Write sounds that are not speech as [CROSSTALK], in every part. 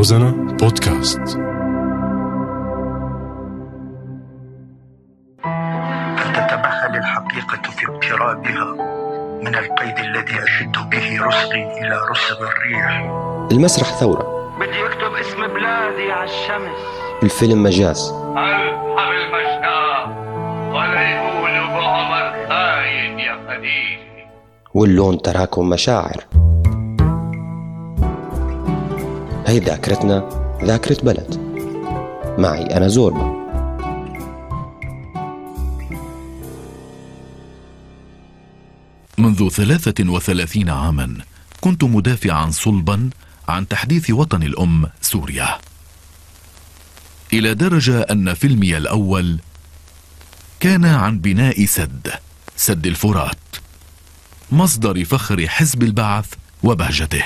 روزانا بودكاست. فلتتمهل الحقيقة في اقترابها من القيد الذي أشد به رسغي إلى رسغ الريح. المسرح ثورة. بدي يكتب اسم بلادي على الشمس. الفيلم مجاز. ألحم المشتاق ولا يقولوا بعمر خاين يا خديجة واللون تراكم مشاعر. هي ذاكرتنا ذاكرة بلد. معي أنا زوربا منذ ثلاثة وثلاثين عاما كنت مدافعا صلبا عن تحديث وطن الأم سوريا. إلى درجة أن فيلمي الأول كان عن بناء سد سد الفرات مصدر فخر حزب البعث وبهجته.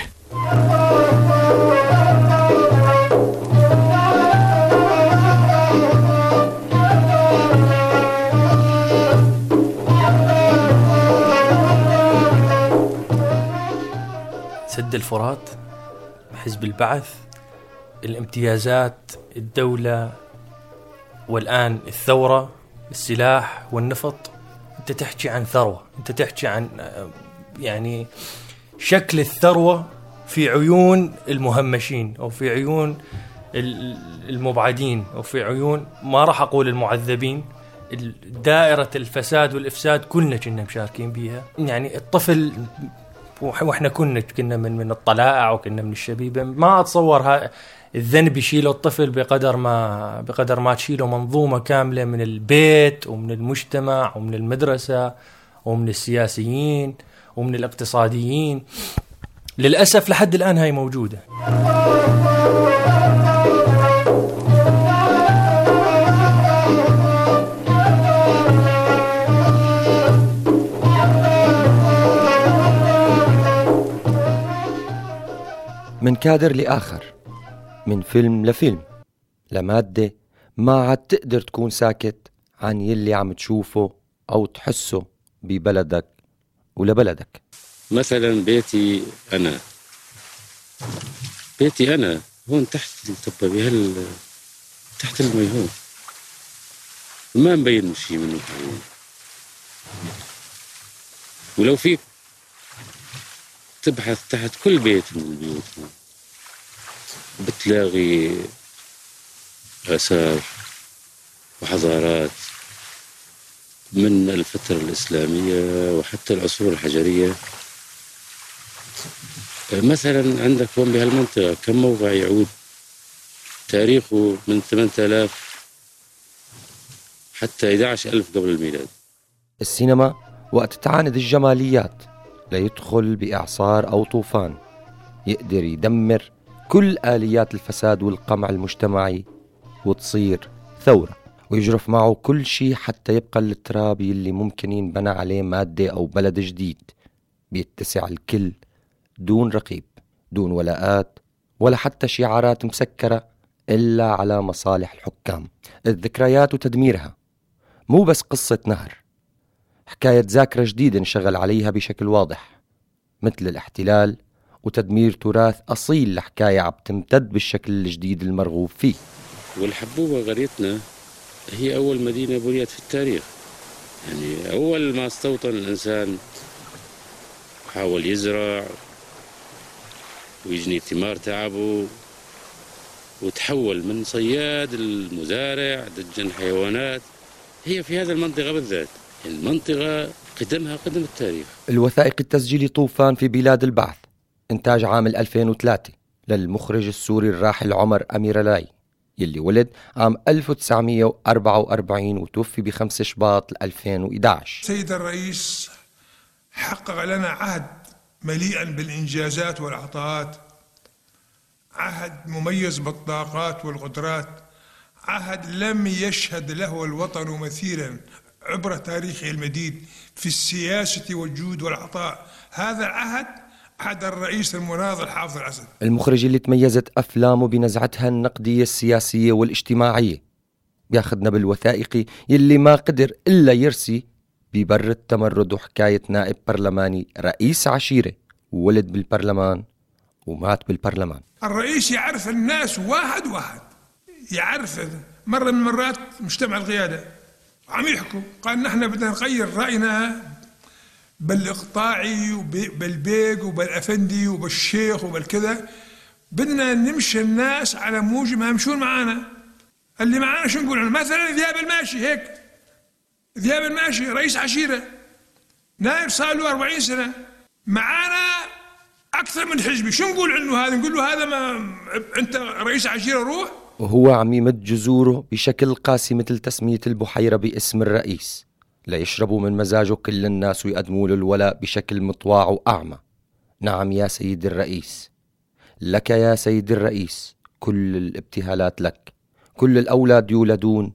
الفرات حزب البعث الامتيازات الدولة والآن الثورة السلاح والنفط. أنت تحكي عن ثروة أنت تحكي عن آه، يعني شكل الثروة في عيون المهمشين أو في عيون ال- المبعدين أو في عيون ما راح أقول المعذبين. دائرة الفساد والإفساد كلنا كنا مشاركين بيها. يعني الطفل وإحنا كنا كنا من من الطلائع وكنا من الشبيبة. ما أتصور الذنب يشيله الطفل بقدر ما بقدر ما تشيله منظومة كاملة من البيت ومن المجتمع ومن المدرسة ومن السياسيين ومن الاقتصاديين. للأسف لحد الآن هاي موجودة. من كادر لآخر من فيلم لفيلم. لمادة ما عاد تقدر تكون ساكت عن يلي عم تشوفه أو تحسه ببلدك ولبلدك مثلا بيتي أنا. بيتي أنا هون تحت التبة بهال تحت المي هون. ما مبين شيء منه. ولو فيك تبحث تحت كل بيت من البيوت. بتلاقي آثار وحضارات من الفترة الإسلامية وحتى العصور الحجرية. مثلا عندك هون بهالمنطقة كم موقع يعود تاريخه من 8000 حتى 11000 قبل الميلاد؟ السينما وقت تعاند الجماليات. ليدخل بإعصار أو طوفان. يقدر يدمر كل آليات الفساد والقمع المجتمعي وتصير ثورة. ويجرف معه كل شيء حتى يبقى التراب اللي ممكن ينبنى عليه مادة أو بلد جديد. بيتسع الكل دون رقيب دون ولاءات ولا حتى شعارات مسكرة إلا على مصالح الحكام. الذكريات وتدميرها مو بس قصة نهر. حكاية ذاكرة جديدة انشغل عليها بشكل واضح مثل الاحتلال وتدمير تراث أصيل لحكاية عم تمتد بالشكل الجديد المرغوب فيه. والحبوبة قريتنا هي أول مدينة بنيت في التاريخ. يعني أول ما استوطن الإنسان حاول يزرع ويجني ثمار تعبه وتحول من صياد المزارع دجن حيوانات. هي في هذا المنطقة بالذات. المنطقة قدمها قدم التاريخ. الوثائقي التسجيلي طوفان في بلاد البعث. إنتاج عام 2003 للمخرج السوري الراحل عمر أميرلاي يلي ولد عام 1944 وتوفي بخمسة شباط 2011 سيد الرئيس حقق لنا عهد مليئا بالإنجازات والعطاءات عهد مميز بالطاقات والقدرات. عهد لم يشهد له الوطن مثيلا. عبر تاريخه المديد في السياسة والجود والعطاء. هذا العهد عهد الرئيس المناضل حافظ الأسد. المخرج اللي تميزت أفلامه بنزعتها النقدية السياسية والاجتماعية. بياخدنا بالوثائقي يلي ما قدر إلا يرسي ببر التمرد وحكاية نائب برلماني رئيس عشيرة. وولد بالبرلمان ومات بالبرلمان. الرئيس يعرف الناس واحد واحد. يعرف مرة من المرات مجتمع القيادة. عم يحكوا. قال نحن بدنا نغير رأينا بالإقطاعي وبالبيق وبالأفندي وبالشيخ وبالكذا. بدنا نمشي الناس على موجب ما يمشون معانا. اللي معانا شو نقول؟ مثلا ذياب الماشي هيك. ذياب الماشي رئيس عشيرة. نائب صار له 40 سنة. معانا أكثر من حزبي. شو نقول عنه هذا؟ نقول له هذا ما أنت رئيس عشيرة روح. وهو عم يمد جذوره بشكل قاسي مثل تسمية البحيرة باسم الرئيس ليشربوا من مزاجه كل الناس ويقدموا له الولاء بشكل مطواع وأعمى. نعم يا سيد الرئيس لك يا سيد الرئيس كل الابتهالات لك كل الأولاد يولدون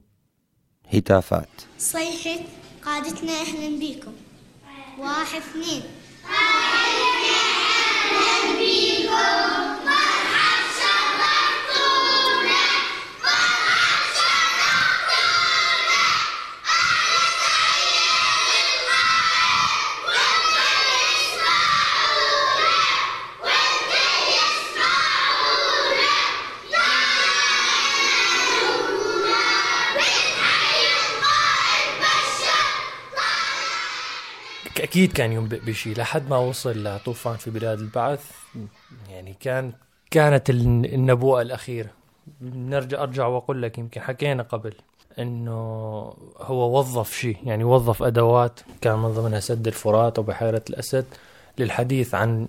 هتافات. صيحة قادتنا أهلا بيكم واحد اثنين. أكيد كان ينبئ بشيء لحد ما وصل لطوفان في بلاد البعث يعني كان كانت النبوءة الأخيرة. نرجع أرجع وأقول لك يمكن حكينا قبل إنه هو وظف شيء. يعني وظف أدوات كان من ضمنها سد الفرات وبحيرة الأسد للحديث عن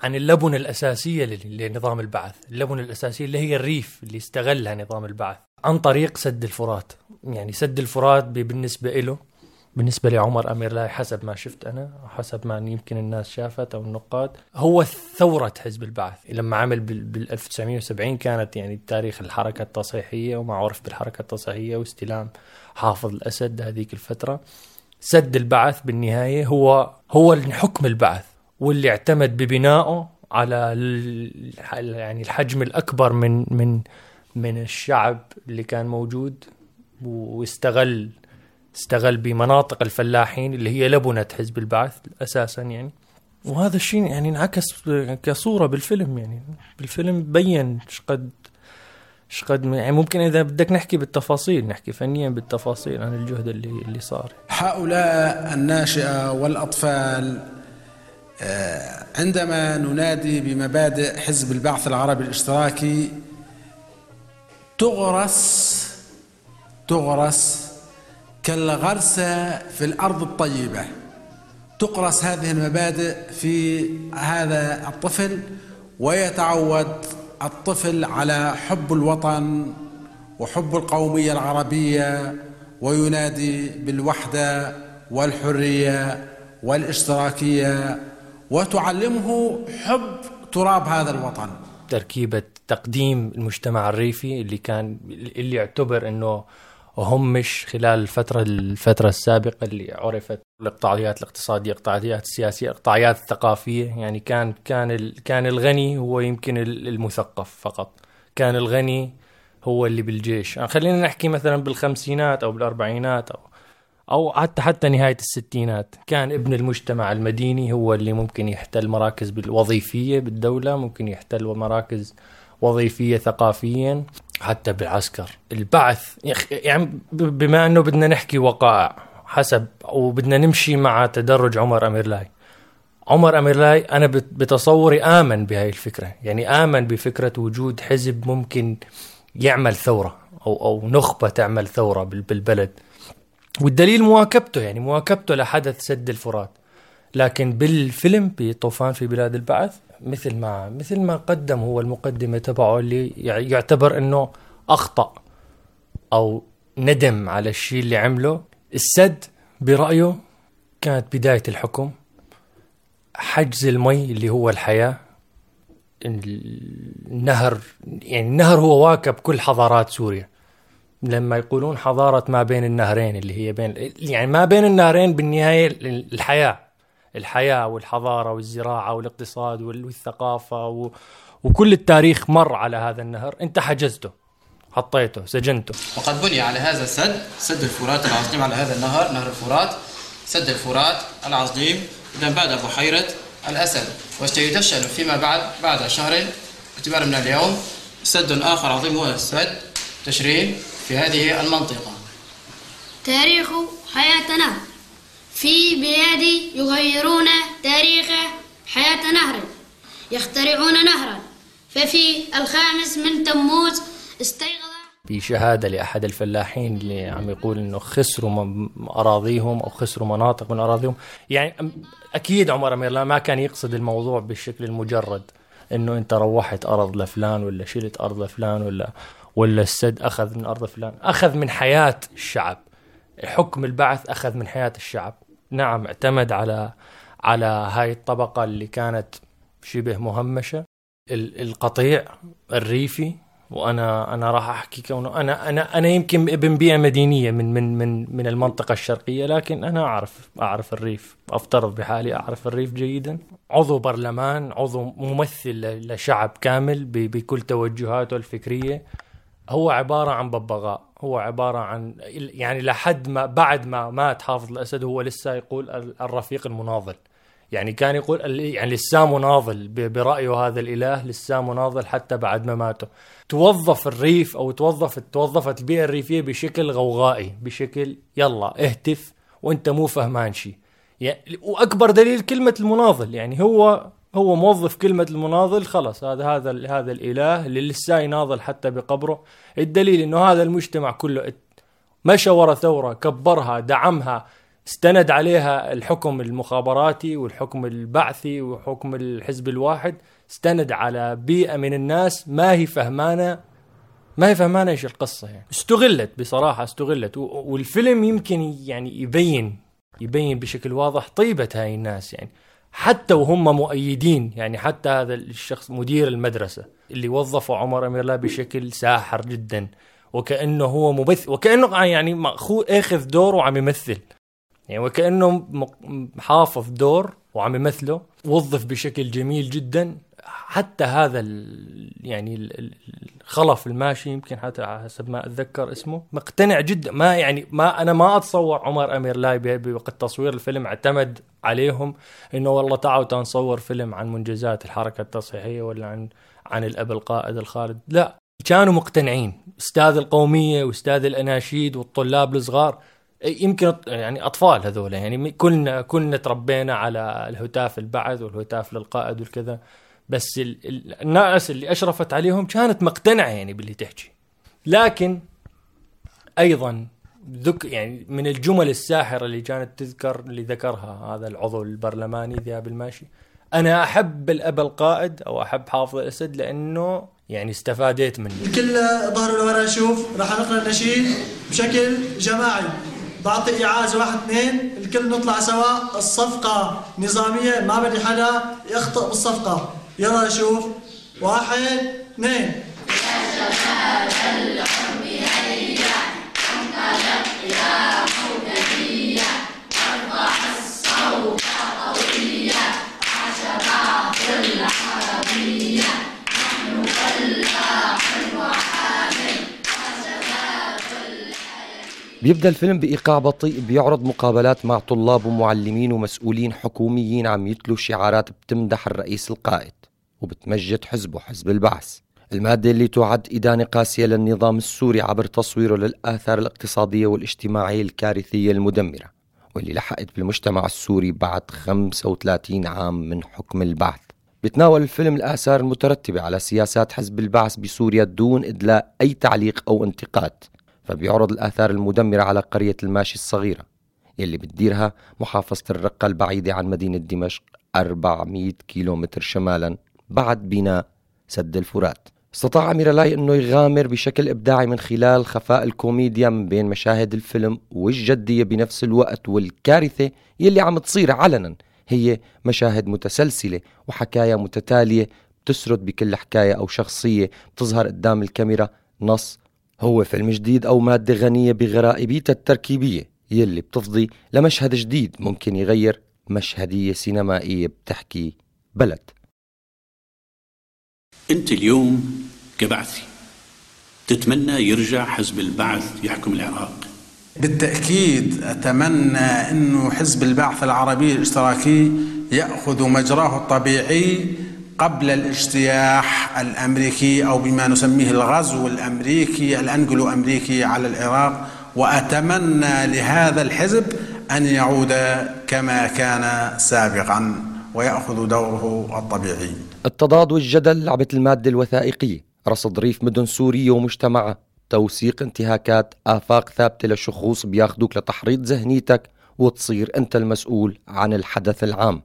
عن اللبنة الأساسية لنظام البعث. اللبنة الأساسية اللي هي الريف اللي استغلها نظام البعث عن طريق سد الفرات. يعني سد الفرات بالنسبة له بالنسبة لعمر أمير لاي حسب ما شفت أنا حسب ما يمكن الناس شافت أو النقاد هو ثورة حزب البعث. لما عمل بال 1970 كانت يعني تاريخ الحركة التصحيحية وما عرف بالحركة التصحيحية واستلام حافظ الأسد هذيك الفترة. سد البعث بالنهاية هو هو حكم البعث واللي اعتمد ببنائه على يعني الحجم الأكبر من من من الشعب اللي كان موجود واستغل استغل بمناطق الفلاحين اللي هي لبنة حزب البعث أساسا يعني. وهذا الشيء يعني انعكس كصورة بالفيلم يعني. بالفيلم بين شقد شقد يعني ممكن إذا بدك نحكي بالتفاصيل نحكي فنيا بالتفاصيل عن الجهد اللي اللي صار. هؤلاء الناشئة والأطفال آه، عندما ننادي بمبادئ حزب البعث العربي الاشتراكي تغرس تغرس كالغرسة في الأرض الطيبة. تقرص هذه المبادئ في هذا الطفل ويتعود الطفل على حب الوطن وحب القومية العربية وينادي بالوحدة والحرية والاشتراكية وتعلمه حب تراب هذا الوطن. تركيبة تقديم المجتمع الريفي اللي كان اللي يعتبر إنه وهمش خلال الفترة الفترة السابقة اللي عرفت الاقطاعيات الاقتصادية، الاقطاعيات السياسية، الاقطاعيات الثقافية، يعني كان كان كان الغني هو يمكن المثقف فقط، كان الغني هو اللي بالجيش، يعني خلينا نحكي مثلا بالخمسينات أو بالأربعينات أو أو حتى حتى نهاية الستينات، كان ابن المجتمع المديني هو اللي ممكن يحتل مراكز الوظيفية بالدولة، ممكن يحتل مراكز وظيفية ثقافيا حتى بالعسكر. البعث يعني بما أنه بدنا نحكي وقائع حسب وبدنا نمشي مع تدرج عمر امير لاي عمر امير لاي أنا بتصوري آمن بهاي الفكرة. يعني آمن بفكرة وجود حزب ممكن يعمل ثورة أو أو نخبة تعمل ثورة بالبلد. والدليل مواكبته يعني مواكبته لحدث سد الفرات. لكن بالفيلم بطوفان في بلاد البعث مثل ما مثل ما قدم هو المقدمة تبعه اللي يعتبر إنه أخطأ أو ندم على الشيء اللي عمله. السد برأيه كانت بداية الحكم. حجز المي اللي هو الحياة. النهر يعني النهر هو واكب كل حضارات سوريا. لما يقولون حضارة ما بين النهرين اللي هي بين يعني ما بين النهرين بالنهاية الحياة. الحياة والحضارة والزراعة والاقتصاد والثقافة و... وكل التاريخ مر على هذا النهر. انت حجزته حطيته سجنته. وقد بني على هذا السد سد الفرات العظيم على هذا النهر نهر الفرات. سد الفرات العظيم. إذا بعد بحيرة الأسد. وسيدشن فيما بعد بعد شهر اعتبارا من اليوم سد آخر عظيم هو السد. تشرين في هذه المنطقة. تاريخ حياة نهر في بلاد يغيرون تاريخ حياة نهر يخترعون نهرا. ففي الخامس من تموز استيقظ بشهادة لأحد الفلاحين اللي عم يقول إنه خسروا أراضيهم أو خسروا مناطق من أراضيهم. يعني أكيد عمر أمير ما كان يقصد الموضوع بالشكل المجرد إنه أنت روحت أرض لفلان ولا شلت أرض لفلان ولا ولا السد أخذ من أرض فلان. أخذ من حياة الشعب. حكم البعث أخذ من حياة الشعب. نعم اعتمد على على هاي الطبقة اللي كانت شبه مهمشة ال- القطيع الريفي. وأنا أنا راح أحكي كونه أنا أنا أنا يمكن ابن بيئة مدينية من من من من المنطقة الشرقية لكن أنا أعرف أعرف الريف أفترض بحالي أعرف الريف جيدا. عضو برلمان عضو ممثل لشعب كامل بكل توجهاته الفكرية. هو عبارة عن ببغاء. هو عبارة عن يعني لحد ما بعد ما مات حافظ الأسد هو لسه يقول ال- الرفيق المناضل. يعني كان يقول يعني لسه مناضل برأيه هذا الإله لسه مناضل حتى بعد ما ماته. توظف الريف أو توظف توظفت البيئة الريفية بشكل غوغائي بشكل يلا اهتف وانت مو فهمان شيء يعني وأكبر دليل كلمة المناضل. يعني هو هو موظف كلمة المناضل خلص هذا هذا هذا الإله اللي لسه يناضل حتى بقبره. الدليل إنه هذا المجتمع كله مشى ورا ثورة كبرها دعمها استند عليها الحكم المخابراتي والحكم البعثي وحكم الحزب الواحد استند على بيئة من الناس ما هي فهمانة ما هي فهمانة إيش القصة يعني. استغلت بصراحة استغلت. والفيلم يمكن يعني يبين يبين بشكل واضح طيبة هاي الناس يعني. حتى وهم مؤيدين يعني حتى هذا الشخص مدير المدرسة اللي وظفه عمر أمير الله بشكل ساحر جدا وكأنه هو ممثل وكأنه يعني مأخو أخذ دور وعم يمثل. يعني وكأنه م- حافظ دور وعم يمثله وظف بشكل جميل جدا. حتى هذا ال يعني ال- ال- الخلف الماشي يمكن حتى حسب ما أتذكر اسمه مقتنع جدا. ما يعني ما أنا ما أتصور عمر أمير لاي بوقت تصوير الفيلم اعتمد عليهم إنه والله تعالوا نصور فيلم عن منجزات الحركة التصحيحية ولا عن عن الأب القائد الخالد. لا كانوا مقتنعين. أستاذ القومية وأستاذ الأناشيد والطلاب الصغار يمكن يعني أطفال هذول. يعني كلنا كلنا تربينا على الهتاف البعث والهتاف للقائد والكذا. بس ال- ال- الناس اللي أشرفت عليهم كانت مقتنعة يعني باللي تحكي. لكن أيضا ذك يعني من الجمل الساحرة اللي كانت تذكر اللي ذكرها هذا العضو البرلماني ذياب الماشي أنا أحب الأب القائد أو أحب حافظ الأسد لأنه يعني استفاديت منه. الكل ظهروا لورا نشوف راح نقرأ النشيد بشكل جماعي. بعطي إعازة واحد اثنين الكل نطلع سوا. الصفقة نظامية ما بدي حدا يخطئ بالصفقة. يلا نشوف. واحد اثنين. بيبدأ الفيلم بإيقاع بطيء بيعرض مقابلات مع طلاب ومعلمين ومسؤولين حكوميين عم يتلوا شعارات بتمدح الرئيس القائد. وبتمجد حزبه حزب البعث. المادة اللي تعد إدانة قاسية للنظام السوري عبر تصويره للآثار الاقتصادية والاجتماعية الكارثية المدمرة واللي لحقت بالمجتمع السوري بعد 35 عام من حكم البعث. بتناول الفيلم الآثار المترتبة على سياسات حزب البعث بسوريا دون إدلاء أي تعليق أو انتقاد فبيعرض الآثار المدمرة على قرية الماشي الصغيرة يلي بتديرها محافظة الرقة البعيدة عن مدينة دمشق 400 كيلومتر شمالا. بعد بناء سد الفرات. استطاع ميرالاي أنه يغامر بشكل إبداعي من خلال خفاء الكوميديا من بين مشاهد الفيلم والجدية بنفس الوقت والكارثة يلي عم تصير علنا هي مشاهد متسلسلة وحكايه متتالية بتسرد بكل حكاية أو شخصية بتظهر قدام الكاميرا. نص هو فيلم جديد أو مادة غنية بغرائبيتها التركيبية يلي بتفضي لمشهد جديد ممكن يغير مشهدية سينمائية بتحكي بلد. أنت اليوم كبعثي تتمنى يرجع حزب البعث يحكم العراق بالتأكيد أتمنى أنه حزب البعث العربي الاشتراكي يأخذ مجراه الطبيعي قبل الاجتياح الأمريكي أو بما نسميه الغزو الأمريكي الانجلو امريكي على العراق وأتمنى لهذا الحزب أن يعود كما كان سابقا ويأخذ دوره الطبيعي. التضاد والجدل لعبة المادة الوثائقية، رصد ريف مدن سورية ومجتمعها، توثيق انتهاكات آفاق ثابتة لشخوص بياخدوك لتحريض ذهنيتك وتصير أنت المسؤول عن الحدث العام.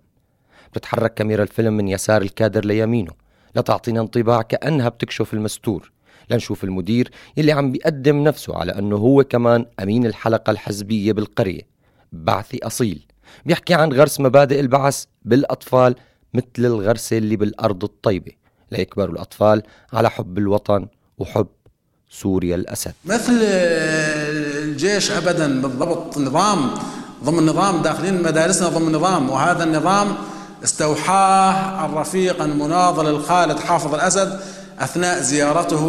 بتتحرك كاميرا الفيلم من يسار الكادر ليمينه لتعطينا انطباع كأنها بتكشف المستور. لنشوف المدير يلي عم بيقدم نفسه على أنه هو كمان أمين الحلقة الحزبية بالقرية. بعثي أصيل. بيحكي عن غرس مبادئ البعث بالأطفال مثل الغرسة اللي بالأرض الطيبة ليكبروا الأطفال على حب الوطن وحب سوريا الأسد. مثل الجيش أبدا بالضبط نظام ضمن نظام داخلين مدارسنا ضمن نظام وهذا النظام استوحاه الرفيق المناضل الخالد حافظ الأسد أثناء زيارته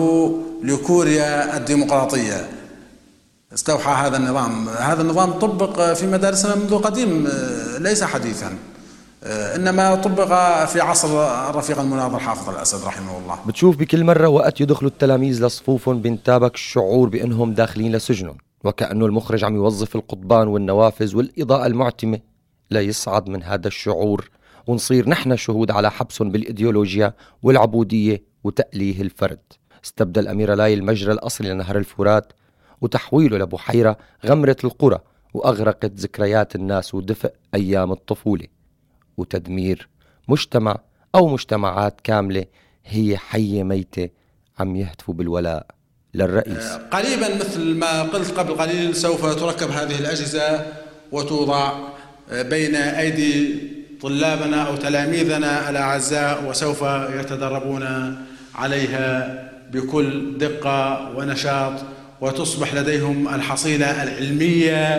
لكوريا الديمقراطية. استوحى هذا النظام. هذا النظام طبق في مدارسنا منذ قديم ليس حديثا. إنما طبق في عصر الرفيق المناضل حافظ الأسد رحمه الله. بتشوف بكل مرة وقت يدخلوا التلاميذ لصفوفهم بينتابك الشعور بأنهم داخلين لسجنهم وكانه المخرج عم يوظف القضبان والنوافذ والإضاءة المعتمة ليصعد من هذا الشعور. ونصير نحن شهود على حبسهم بالإيديولوجيا والعبودية وتأليه الفرد. استبدل الأميرة لاي المجرى الأصلي لنهر الفرات وتحويله لبحيرة غمرت القرى وأغرقت ذكريات الناس ودفء أيام الطفولة. وتدمير مجتمع أو مجتمعات كاملة هي حية ميتة عم يهتفوا بالولاء للرئيس. قريبا مثل ما قلت قبل قليل سوف تركب هذه الأجهزة وتوضع بين أيدي طلابنا أو تلاميذنا الأعزاء وسوف يتدربون عليها بكل دقة ونشاط وتصبح لديهم الحصيلة العلمية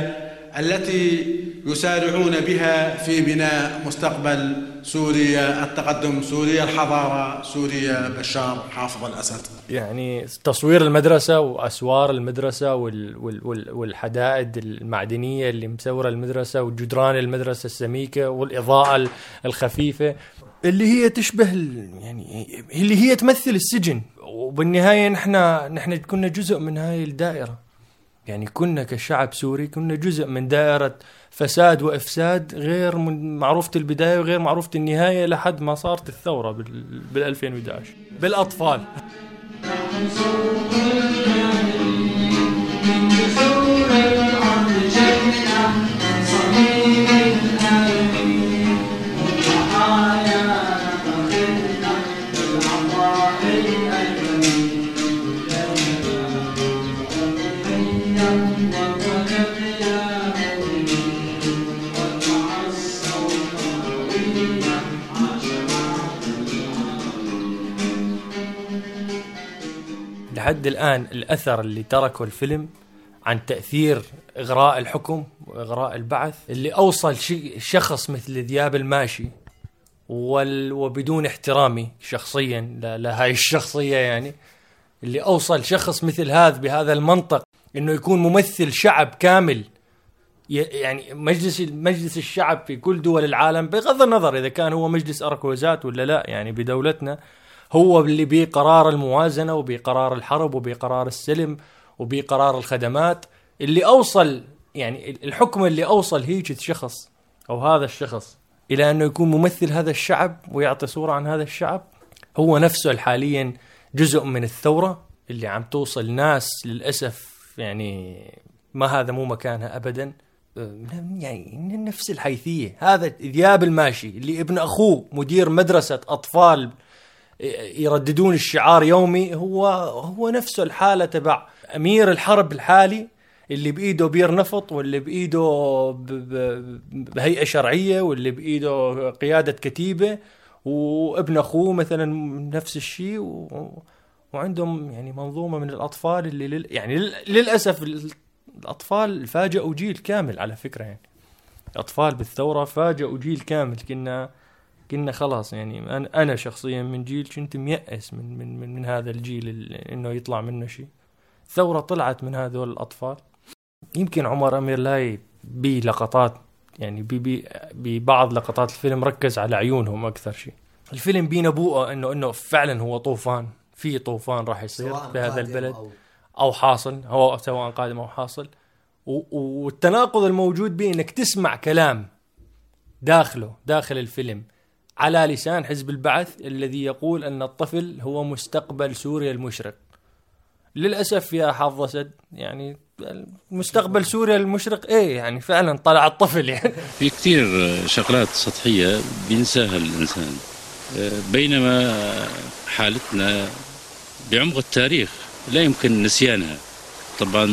التي يسارعون بها في بناء مستقبل سوريا التقدم سوريا الحضارة سوريا بشار حافظ الأسد. يعني تصوير المدرسة وأسوار المدرسة وال وال والحدائد المعدنية اللي مسورة المدرسة وجدران المدرسة السميكة والإضاءة الخفيفة اللي هي تشبه يعني اللي هي تمثل السجن. وبالنهاية نحن نحن كنا جزء من هاي الدائرة. يعني كنا كشعب سوري كنا جزء من دائرة فساد وإفساد غير معروفة البداية وغير معروفة النهاية لحد ما صارت الثورة بال 2011 بالأطفال. لحد الآن الأثر اللي تركه الفيلم عن تأثير إغراء الحكم وإغراء البعث اللي أوصل شخص مثل ذياب الماشي وبدون احترامي شخصيا لهاي الشخصية يعني اللي أوصل شخص مثل هذا بهذا المنطق إنه يكون ممثل شعب كامل يعني مجلس مجلس الشعب في كل دول العالم بغض النظر إذا كان هو مجلس اركوزات ولا لا يعني بدولتنا هو اللي بقرار الموازنة وبقرار الحرب وبقرار السلم وبقرار الخدمات. اللي أوصل يعني الحكم اللي أوصل هيك شخص أو هذا الشخص إلى أنه يكون ممثل هذا الشعب ويعطي صورة عن هذا الشعب هو نفسه حاليا جزء من الثورة اللي عم توصل ناس للأسف يعني ما هذا مو مكانها ابدا. يعني نفس الحيثية. هذا ذياب الماشي اللي ابن أخوه مدير مدرسة أطفال يرددون الشعار يومي هو هو نفسه الحالة تبع أمير الحرب الحالي اللي بإيده بير نفط واللي بإيده بهيئة شرعية واللي بإيده قيادة كتيبة وابن أخوه مثلا نفس الشيء و... وعندهم يعني منظومة من الأطفال اللي لل... يعني للأسف الأطفال فاجئوا جيل كامل على فكرة يعني. الأطفال بالثورة فاجئوا جيل كامل كنا كنا خلاص يعني أنا أنا شخصيا من جيل كنت ميأس من من من, من هذا الجيل إنه يطلع منه شيء. ثوره طلعت من هذول الأطفال. يمكن عمر أميرالاي بي لقطات يعني بي بي ببعض لقطات الفيلم ركز على عيونهم أكثر شيء. الفيلم بيه نبوءه انه إنه فعلا هو طوفان. في طوفان راح يصير سواء في هذا قادم البلد. أو- أو حاصل. هو سواء قادم أو حاصل. والتناقض الموجود به إنك تسمع كلام داخله داخل الفيلم. على لسان حزب البعث الذي يقول أن الطفل هو مستقبل سوريا المشرق. للأسف يا حظ اسد يعني مستقبل سوريا المشرق إيه يعني فعلا طلع الطفل يعني. [LAUGHS] في كثير شغلات سطحية بينساها الإنسان. بينما حالتنا بعمق التاريخ لا يمكن نسيانها. طبعا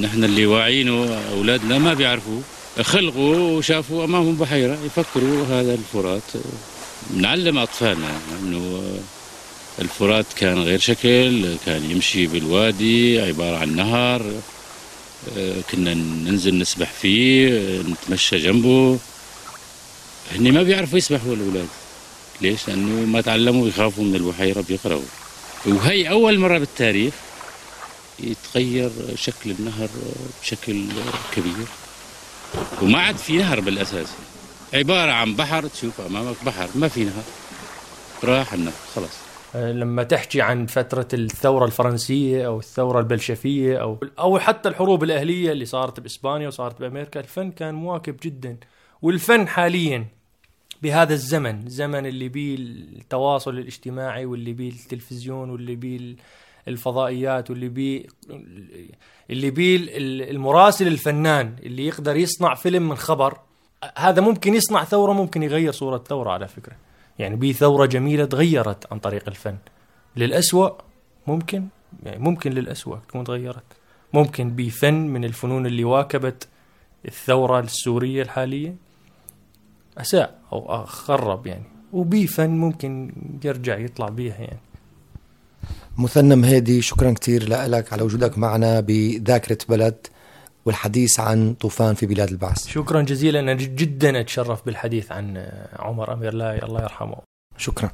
نحن اللي واعينه أولادنا ما بيعرفوا خلقوا وشافوا أمامهم بحيرة يفكروا هذا الفرات. نعلم أطفالنا أنه الفرات كان غير شكل كان يمشي بالوادي عبارة عن نهر آه، كنا ننزل نسبح فيه نتمشى جنبه. هني ما بيعرفوا يسبحوا الأولاد. ليش؟ لأنه ما تعلموا يخافوا من البحيرة بيقرأوا وهي أول مرة بالتاريخ يتغير شكل النهر بشكل كبير. وما عاد في نهر بالأساس. عبارة عن بحر تشوف أمامك بحر ما في نهر راح النهر خلاص. لما تحكي عن فترة الثورة الفرنسية أو الثورة البلشفية أو أو حتى الحروب الأهلية اللي صارت بإسبانيا وصارت بأمريكا الفن كان مواكب جدا. والفن حاليا بهذا الزمن زمن اللي بيه التواصل الاجتماعي واللي بيه التلفزيون واللي بيه الفضائيات واللي بيه اللي بيه المراسل الفنان اللي يقدر يصنع فيلم من خبر. هذا ممكن يصنع ثورة ممكن يغير صورة ثورة على فكرة. يعني بي ثورة جميلة تغيرت عن طريق الفن. للأسوأ ممكن يعني ممكن للأسوأ تكون تغيرت. ممكن بفن من الفنون اللي واكبت الثورة السورية الحالية. أساء أو خرب يعني. وبي فن ممكن يرجع يطلع بيها يعني. مثنى مهيدي شكرا كثير لك على وجودك معنا بذاكرة بلد. والحديث عن طوفان في بلاد البعث. شكرا جزيلا. أنا جدا أتشرف بالحديث عن عمر أمير. لاي الله يرحمه. شكرا.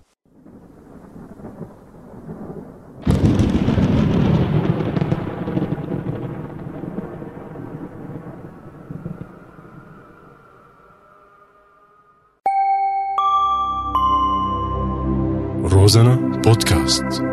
روزانا بودكاست.